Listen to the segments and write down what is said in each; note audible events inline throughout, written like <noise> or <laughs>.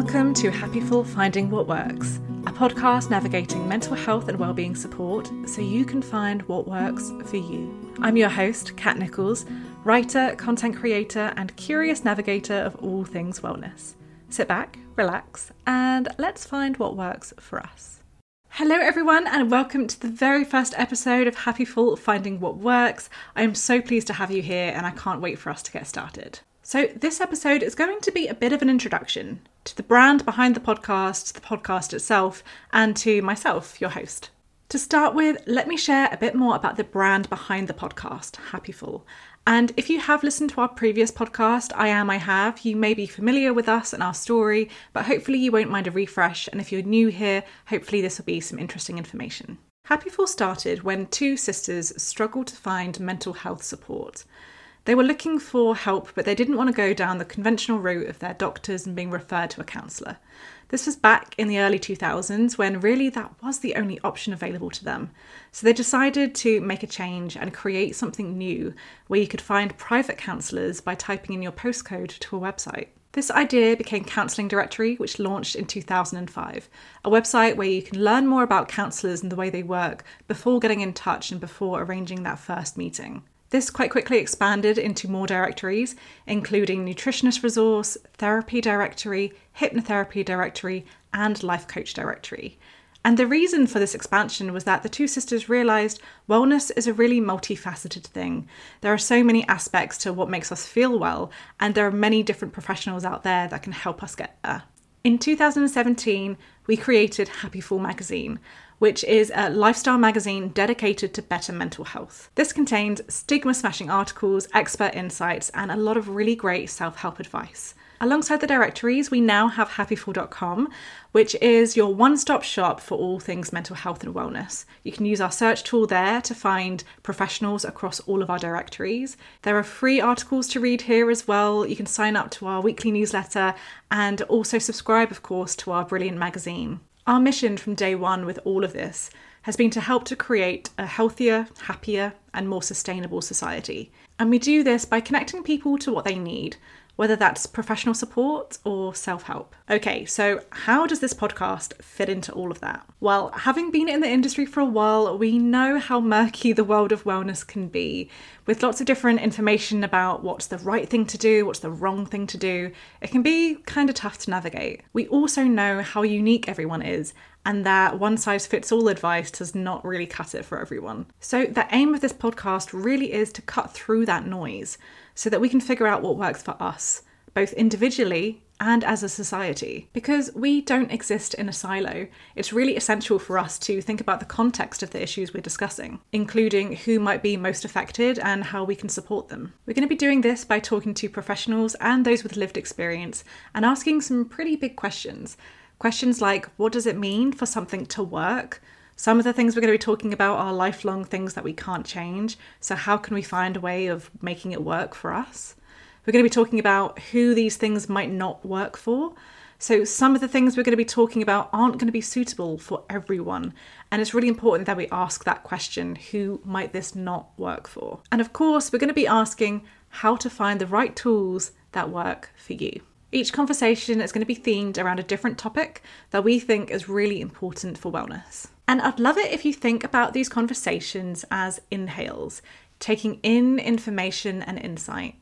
Welcome to Happiful Finding What Works, a podcast navigating mental health and wellbeing support so you can find what works for you. I'm your host, Kat Nichols, writer, content creator, and curious navigator of all things wellness. Sit back, relax, and let's find what works for us. Hello, everyone, and welcome to the very first episode of Happiful Finding What Works. I am so pleased to have you here, and I can't wait for us to get started. So, this episode is going to be a bit of an introduction to the brand behind the podcast, the podcast itself, and to myself, your host. To start with, let me share a bit more about the brand behind the podcast, Happiful. And if you have listened to our previous podcast, I Am, I Have, you may be familiar with us and our story, but hopefully you won't mind a refresh. And if you're new here, hopefully this will be some interesting information. Happiful started when two sisters struggled to find mental health support. They were looking for help, but they didn't want to go down the conventional route of their doctors and being referred to a counsellor. This was back in the early 2000s when really that was the only option available to them. So they decided to make a change and create something new where you could find private counsellors by typing in your postcode to a website. This idea became Counselling Directory, which launched in 2005, a website where you can learn more about counsellors and the way they work before getting in touch and before arranging that first meeting. This quite quickly expanded into more directories, including Nutritionist Resource, Therapy Directory, Hypnotherapy Directory, and Life Coach Directory. And the reason for this expansion was that the two sisters realised wellness is a really multifaceted thing. There are so many aspects to what makes us feel well, and there are many different professionals out there that can help us get there. In 2017, we created Happy Happiful magazine, which is a lifestyle magazine dedicated to better mental health. This contains stigma smashing articles, expert insights, and a lot of really great self help advice. Alongside the directories, we now have happiful.com, which is your one stop shop for all things mental health and wellness. You can use our search tool there to find professionals across all of our directories. There are free articles to read here as well. You can sign up to our weekly newsletter and also subscribe, of course, to our brilliant magazine. Our mission from day one with all of this has been to help to create a healthier, happier, and more sustainable society. And we do this by connecting people to what they need whether that's professional support or self help. Okay, so how does this podcast fit into all of that? Well, having been in the industry for a while, we know how murky the world of wellness can be, with lots of different information about what's the right thing to do, what's the wrong thing to do. It can be kind of tough to navigate. We also know how unique everyone is and that one size fits all advice does not really cut it for everyone. So, the aim of this podcast really is to cut through that noise so that we can figure out what works for us, both individually and as a society. Because we don't exist in a silo, it's really essential for us to think about the context of the issues we're discussing, including who might be most affected and how we can support them. We're going to be doing this by talking to professionals and those with lived experience and asking some pretty big questions. Questions like what does it mean for something to work? Some of the things we're going to be talking about are lifelong things that we can't change. So, how can we find a way of making it work for us? We're going to be talking about who these things might not work for. So, some of the things we're going to be talking about aren't going to be suitable for everyone. And it's really important that we ask that question who might this not work for? And of course, we're going to be asking how to find the right tools that work for you. Each conversation is going to be themed around a different topic that we think is really important for wellness. And I'd love it if you think about these conversations as inhales, taking in information and insight.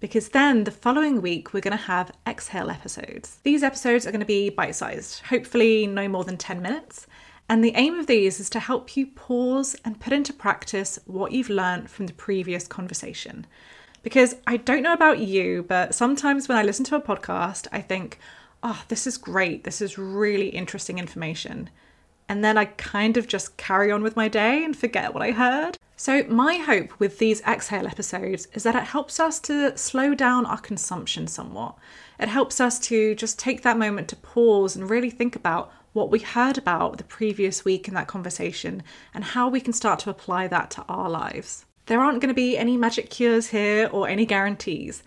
Because then the following week, we're going to have exhale episodes. These episodes are going to be bite sized, hopefully no more than 10 minutes. And the aim of these is to help you pause and put into practice what you've learned from the previous conversation. Because I don't know about you, but sometimes when I listen to a podcast, I think, oh, this is great. This is really interesting information and then I kind of just carry on with my day and forget what I heard. So, my hope with these exhale episodes is that it helps us to slow down our consumption somewhat. It helps us to just take that moment to pause and really think about what we heard about the previous week in that conversation and how we can start to apply that to our lives. There aren't going to be any magic cures here or any guarantees.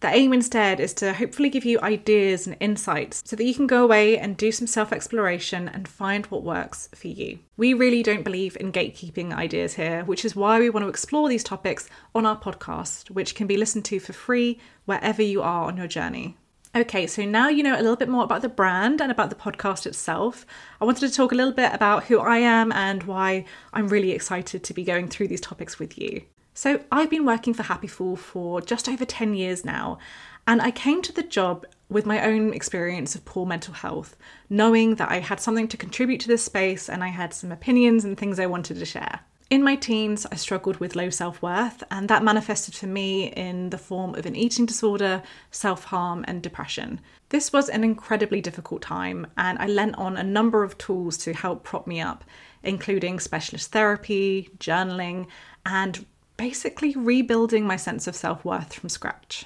The aim instead is to hopefully give you ideas and insights so that you can go away and do some self exploration and find what works for you. We really don't believe in gatekeeping ideas here, which is why we want to explore these topics on our podcast, which can be listened to for free wherever you are on your journey. Okay, so now you know a little bit more about the brand and about the podcast itself. I wanted to talk a little bit about who I am and why I'm really excited to be going through these topics with you. So, I've been working for Happiful for just over 10 years now, and I came to the job with my own experience of poor mental health, knowing that I had something to contribute to this space and I had some opinions and things I wanted to share. In my teens, I struggled with low self worth, and that manifested for me in the form of an eating disorder, self harm, and depression. This was an incredibly difficult time, and I lent on a number of tools to help prop me up, including specialist therapy, journaling, and basically rebuilding my sense of self worth from scratch.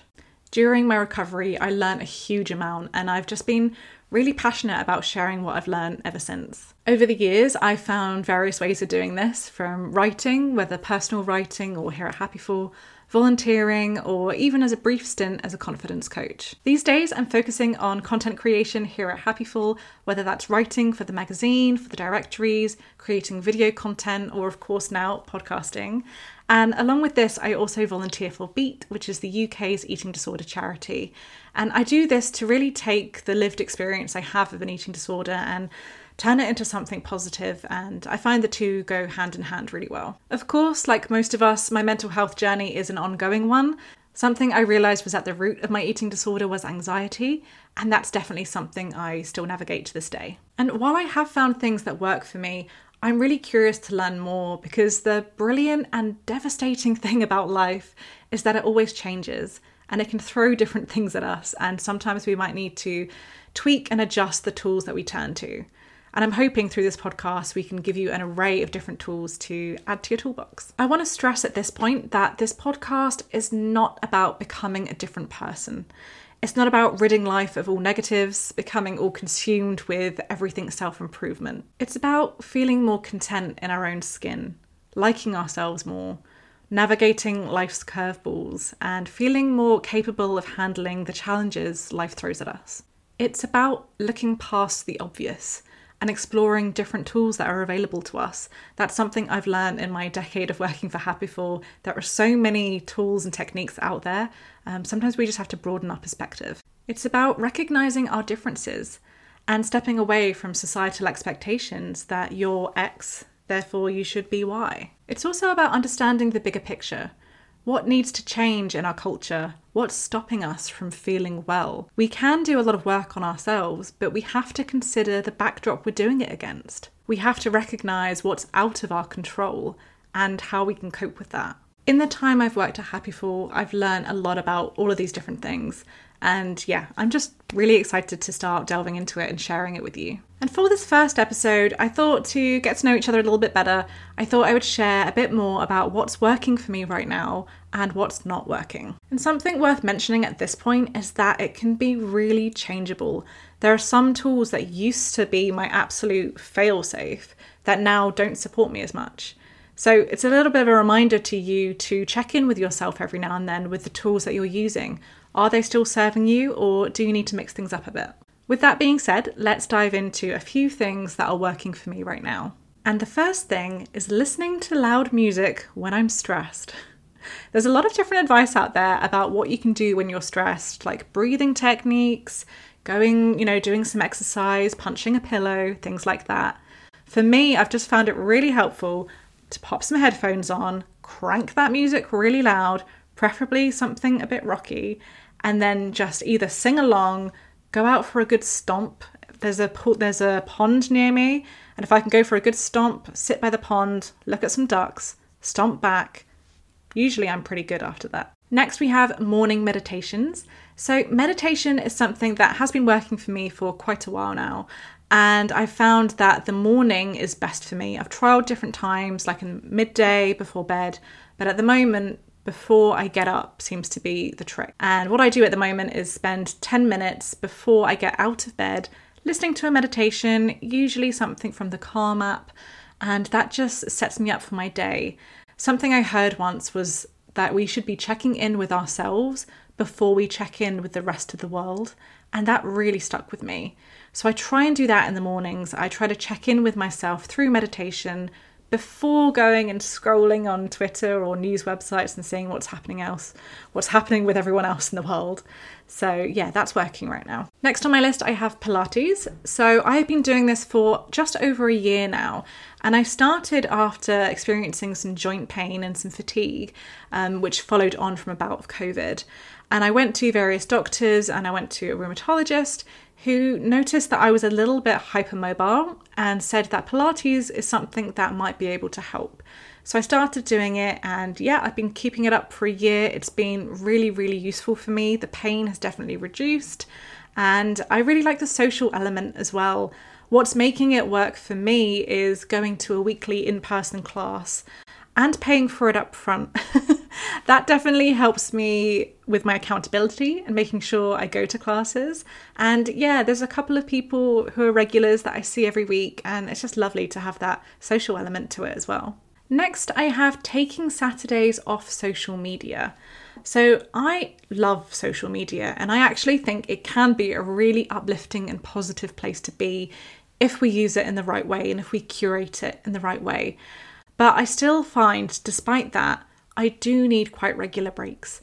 During my recovery, I learned a huge amount, and I've just been really passionate about sharing what I've learned ever since. Over the years, I've found various ways of doing this from writing, whether personal writing or here at Happiful, volunteering, or even as a brief stint as a confidence coach. These days, I'm focusing on content creation here at Happiful, whether that's writing for the magazine, for the directories, creating video content, or of course now podcasting. And along with this, I also volunteer for Beat, which is the UK's eating disorder charity. And I do this to really take the lived experience I have of an eating disorder and turn it into something positive, and I find the two go hand in hand really well. Of course, like most of us, my mental health journey is an ongoing one. Something I realised was at the root of my eating disorder was anxiety, and that's definitely something I still navigate to this day. And while I have found things that work for me, I'm really curious to learn more because the brilliant and devastating <laughs> thing about life is that it always changes and it can throw different things at us, and sometimes we might need to tweak and adjust the tools that we turn to. And I'm hoping through this podcast we can give you an array of different tools to add to your toolbox. I want to stress at this point that this podcast is not about becoming a different person. It's not about ridding life of all negatives, becoming all consumed with everything self improvement. It's about feeling more content in our own skin, liking ourselves more, navigating life's curveballs, and feeling more capable of handling the challenges life throws at us. It's about looking past the obvious and exploring different tools that are available to us. That's something I've learned in my decade of working for Happiful. There are so many tools and techniques out there. Um, sometimes we just have to broaden our perspective. It's about recognizing our differences and stepping away from societal expectations that you're X, therefore you should be Y. It's also about understanding the bigger picture. What needs to change in our culture? What's stopping us from feeling well? We can do a lot of work on ourselves, but we have to consider the backdrop we're doing it against. We have to recognise what's out of our control and how we can cope with that. In the time I've worked at Happy Happiful, I've learned a lot about all of these different things. And yeah, I'm just really excited to start delving into it and sharing it with you. And for this first episode, I thought to get to know each other a little bit better, I thought I would share a bit more about what's working for me right now and what's not working. And something worth mentioning at this point is that it can be really changeable. There are some tools that used to be my absolute failsafe that now don't support me as much. So it's a little bit of a reminder to you to check in with yourself every now and then with the tools that you're using. Are they still serving you, or do you need to mix things up a bit? With that being said, let's dive into a few things that are working for me right now. And the first thing is listening to loud music when I'm stressed. <laughs> There's a lot of different advice out there about what you can do when you're stressed, like breathing techniques, going, you know, doing some exercise, punching a pillow, things like that. For me, I've just found it really helpful to pop some headphones on, crank that music really loud, preferably something a bit rocky, and then just either sing along, go out for a good stomp. There's a there's a pond near me, and if I can go for a good stomp, sit by the pond, look at some ducks, stomp back, usually I'm pretty good after that. Next, we have morning meditations. So, meditation is something that has been working for me for quite a while now. And I found that the morning is best for me. I've trialed different times, like in midday before bed, but at the moment, before I get up seems to be the trick. And what I do at the moment is spend 10 minutes before I get out of bed listening to a meditation, usually something from the Calm app, and that just sets me up for my day. Something I heard once was that we should be checking in with ourselves before we check in with the rest of the world, and that really stuck with me. So I try and do that in the mornings. I try to check in with myself through meditation before going and scrolling on Twitter or news websites and seeing what's happening else, what's happening with everyone else in the world. So, yeah, that's working right now. Next on my list, I have Pilates. So, I have been doing this for just over a year now, and I started after experiencing some joint pain and some fatigue, um, which followed on from a bout of COVID. And I went to various doctors and I went to a rheumatologist who noticed that I was a little bit hypermobile and said that Pilates is something that might be able to help. So I started doing it, and yeah, I've been keeping it up for a year. It's been really, really useful for me. The pain has definitely reduced, and I really like the social element as well. What's making it work for me is going to a weekly in person class and paying for it up front. <laughs> that definitely helps me with my accountability and making sure I go to classes. And yeah, there's a couple of people who are regulars that I see every week, and it's just lovely to have that social element to it as well. Next, I have taking Saturdays off social media. So, I love social media, and I actually think it can be a really uplifting and positive place to be if we use it in the right way and if we curate it in the right way. But I still find, despite that, I do need quite regular breaks.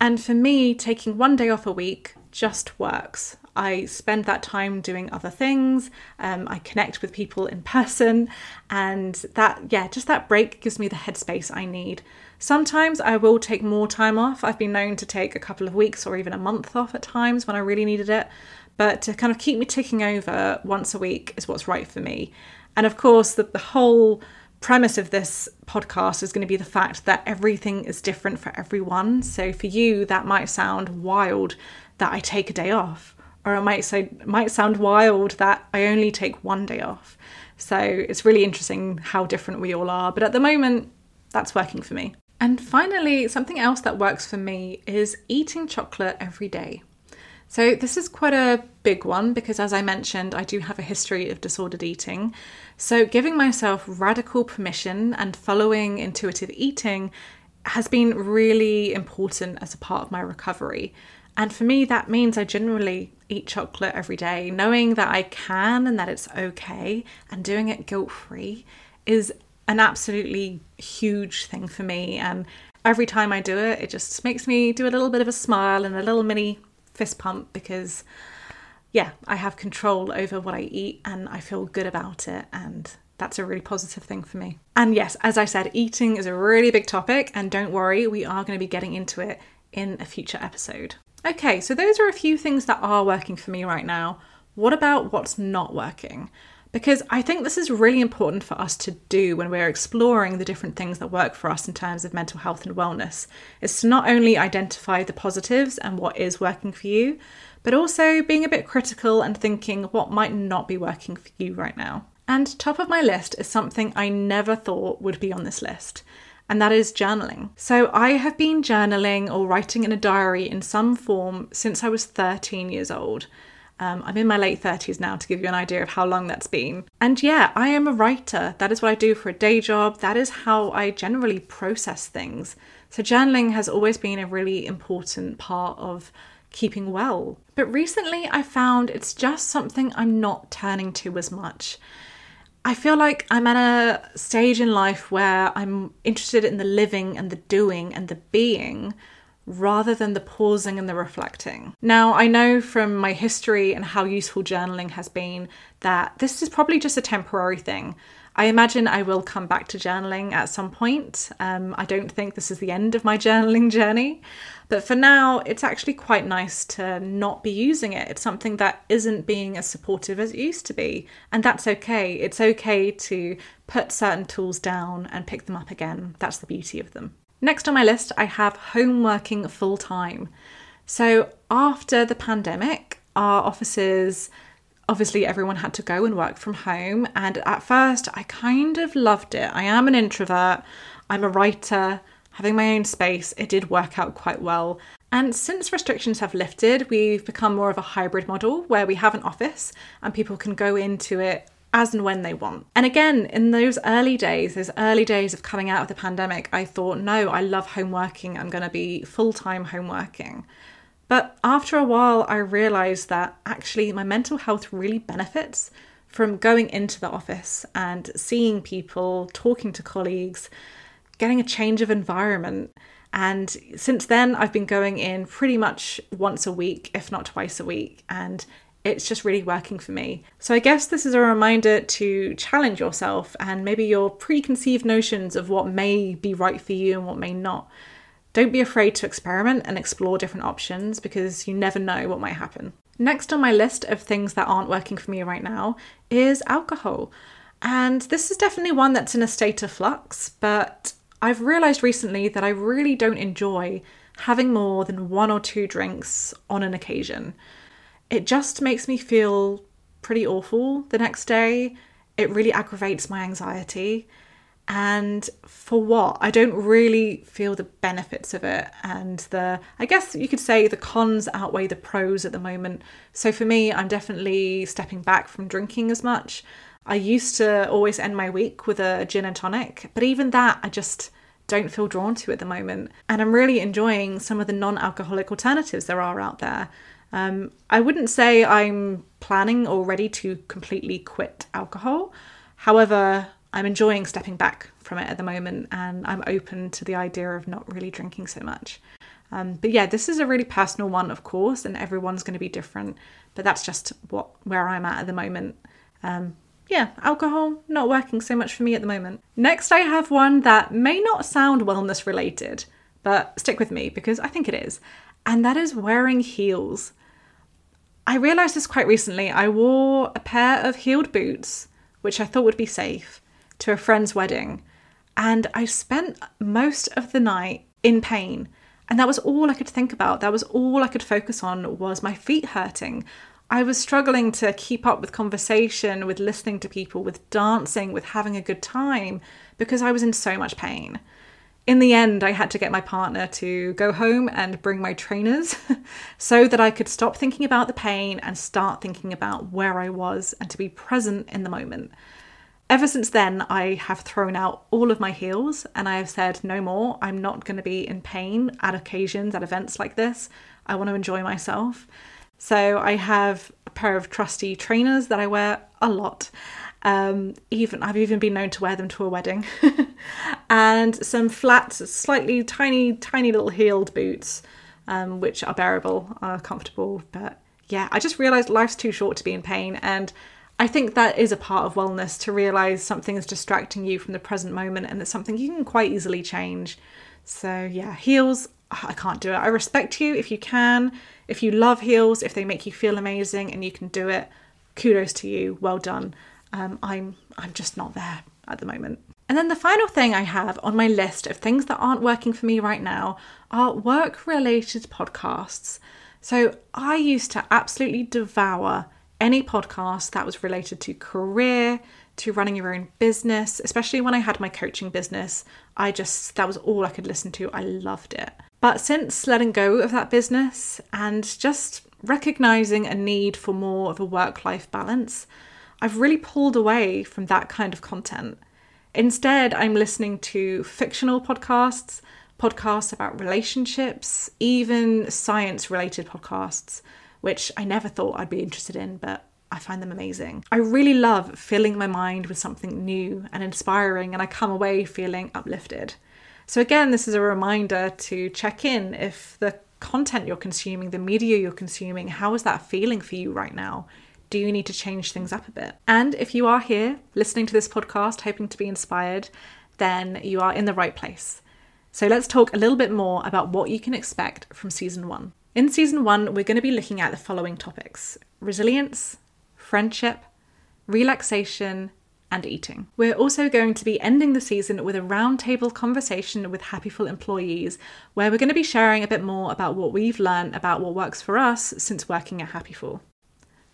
And for me, taking one day off a week just works. I spend that time doing other things. Um, I connect with people in person, and that, yeah, just that break gives me the headspace I need. Sometimes I will take more time off. I've been known to take a couple of weeks or even a month off at times when I really needed it. But to kind of keep me ticking over once a week is what's right for me. And of course, the, the whole premise of this podcast is going to be the fact that everything is different for everyone. So for you, that might sound wild that I take a day off, or it might say might sound wild that I only take one day off. So it's really interesting how different we all are. But at the moment, that's working for me. And finally, something else that works for me is eating chocolate every day. So, this is quite a big one because, as I mentioned, I do have a history of disordered eating. So, giving myself radical permission and following intuitive eating has been really important as a part of my recovery. And for me, that means I generally eat chocolate every day, knowing that I can and that it's okay, and doing it guilt free is an absolutely huge thing for me. And every time I do it, it just makes me do a little bit of a smile and a little mini fist pump because, yeah, I have control over what I eat and I feel good about it. And that's a really positive thing for me. And yes, as I said, eating is a really big topic. And don't worry, we are going to be getting into it in a future episode. Okay, so those are a few things that are working for me right now. What about what's not working? Because I think this is really important for us to do when we're exploring the different things that work for us in terms of mental health and wellness. Is to not only identify the positives and what is working for you, but also being a bit critical and thinking what might not be working for you right now. And top of my list is something I never thought would be on this list, and that is journaling. So I have been journaling or writing in a diary in some form since I was 13 years old. Um, I'm in my late 30s now to give you an idea of how long that's been. And yeah, I am a writer. That is what I do for a day job. That is how I generally process things. So, journaling has always been a really important part of keeping well. But recently, I found it's just something I'm not turning to as much. I feel like I'm at a stage in life where I'm interested in the living and the doing and the being rather than the pausing and the reflecting. Now, I know from my history and how useful journaling has been that this is probably just a temporary thing. I imagine I will come back to journaling at some point. Um, I don't think this is the end of my <laughs> journaling journey, but for now, it's actually quite nice to not be using it. It's something that isn't being as supportive as it used to be, and that's okay. It's okay to put certain tools down and pick them up again. That's the beauty of them. Next on my list, I have home working full time. So, after the pandemic, our offices obviously everyone had to go and work from home. And at first, I kind of loved it. I am an introvert, I'm a writer, having my own space, it did work out quite well. And since restrictions have lifted, we've become more of a hybrid model where we have an office and people can go into it as and when they want. And again, in those early days, those early days of coming out of the pandemic, I thought, no, I love home working. I'm going to be full time home working. But after a while, I realized that actually my mental health really benefits from going into the office and seeing people, talking to colleagues, getting a change of environment. And since then, I've been going in pretty much once a week, if not twice a week. And it's just really working for me. So I guess this is a reminder to challenge yourself and maybe your preconceived notions of what may be right for you and what may not. Don't be afraid to experiment and explore different options because you never know what might happen. Next on my list of things that aren't working for me right now is alcohol. And this is definitely one that's in a state of flux, but I've realized recently that I really don't enjoy having more than one or two drinks on an occasion it just makes me feel pretty awful the next day. It really aggravates my anxiety. And for what? I don't really feel the benefits of it. And the, I guess you could say the cons outweigh the pros at the moment. So for me, I'm definitely stepping back from drinking as much. I used to always end my week with a gin and tonic, but even that, I just don't feel drawn to at the moment. And I'm really enjoying some of the non alcoholic alternatives there are out there. Um, I wouldn't say I'm planning or ready to completely quit alcohol. However, I'm enjoying stepping back from it at the moment and I'm open to the idea of not really drinking so much. Um, but yeah, this is a really personal one, of course, and everyone's going to be different. But that's just what where I'm at at the moment. Um, yeah, alcohol not working so much for me at the moment. Next, I have one that may not sound wellness related, but stick with me because I think it is, and that is wearing heels. I realised this quite recently. I wore a pair of heeled boots, which I thought would be safe, to a friend's wedding, and I spent most of the night in pain. And that was all I could think about. That was all I could focus on was my feet hurting. I was struggling to keep up with conversation, with listening to people, with dancing, with having a good time because I was in so much pain in the end, I had to get my partner to go home and bring my trainers <laughs> so that I could stop thinking about the pain and start thinking about where I was and to be present in the moment. Ever since then, I have thrown out all of my heels and I have said, no more. I'm not going to be in pain at occasions, at events like this. I want to enjoy myself. So I have a pair of trusty trainers that I wear a lot. Um, even I've even been known to wear them to a wedding, <laughs> and some flat, slightly tiny, tiny little heeled boots, um, which are bearable, are comfortable. But yeah, I just realised life's too short to be in pain, and I think that is a part of wellness to realise something is distracting you from the present moment, and it's something you can quite easily change. So yeah, heels. I can't do it. I respect you if you can. If you love heels, if they make you feel amazing and you can do it, kudos to you. Well done. Um, I'm I'm just not there at the moment. And then the final thing I have on my list of things that aren't working for me right now are work related podcasts. So I used to absolutely devour any podcast that was related to career, to running your own business, especially when I had my coaching business. I just, that was all I could listen to. I loved it. But since letting go of that business and just recognizing a need for more of a work life balance, I've really pulled away from that kind of content. Instead, I'm listening to fictional podcasts, podcasts about relationships, even science related podcasts, which I never thought I'd be interested in, but I find them amazing. I really love filling my mind with something new and inspiring, and I come away feeling uplifted. So, again, this is a reminder to check in if the content you're consuming, the media you're consuming, how is that feeling for you right now? Do you need to change things up a bit? And if you are here listening to this podcast, hoping to be inspired, then you are in the right place. So let's talk a little bit more about what you can expect from season one. In season one, we're going to be looking at the following topics resilience, friendship, relaxation, and eating. We're also going to be ending the season with a roundtable conversation with Happiful employees, where we're going to be sharing a bit more about what we've learned about what works for us since working at Happiful.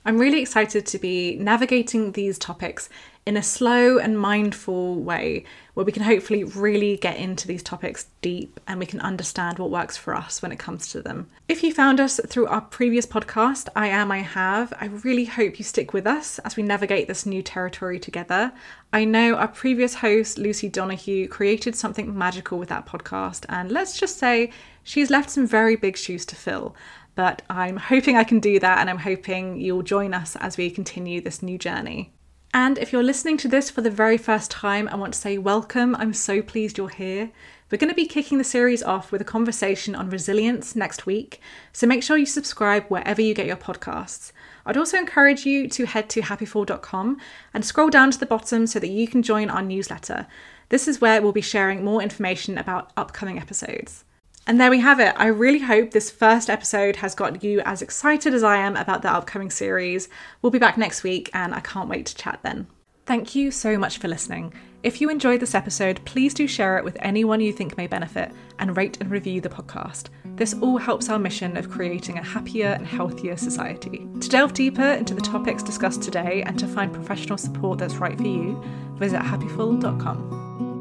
I'm really excited to be navigating these topics in a slow and mindful way where we can hopefully really get into these topics deep and we can understand what works for us when it comes to them. If you found us through our previous podcast, I Am, I Have, I really hope you stick with us as we navigate this new territory together. I know our previous host, Lucy Donahue, created something magical with that podcast, and let's just say she's left some very big shoes to fill. But I'm hoping I can do that, and I'm hoping you'll join us as we continue this new journey. And if you're listening to this for the very first time, I want to say welcome. I'm so pleased you're here. We're going to be kicking the series off with a conversation on resilience next week, so make sure you subscribe wherever you get your podcasts. I'd also encourage you to head to happiful.com and scroll down to the bottom so that you can join our newsletter. This is where we'll be sharing more information about upcoming episodes. And there we have it. I really hope this first episode has got you as excited as I am about the upcoming series. We'll be back next week and I can't wait to chat then. Thank you so much for listening. If you enjoyed this episode, please do share it with anyone you think may benefit and rate and review the podcast. This all helps our mission of creating a happier and healthier society. To delve deeper into the topics discussed today and to find professional support that's right for you, visit happiful.com.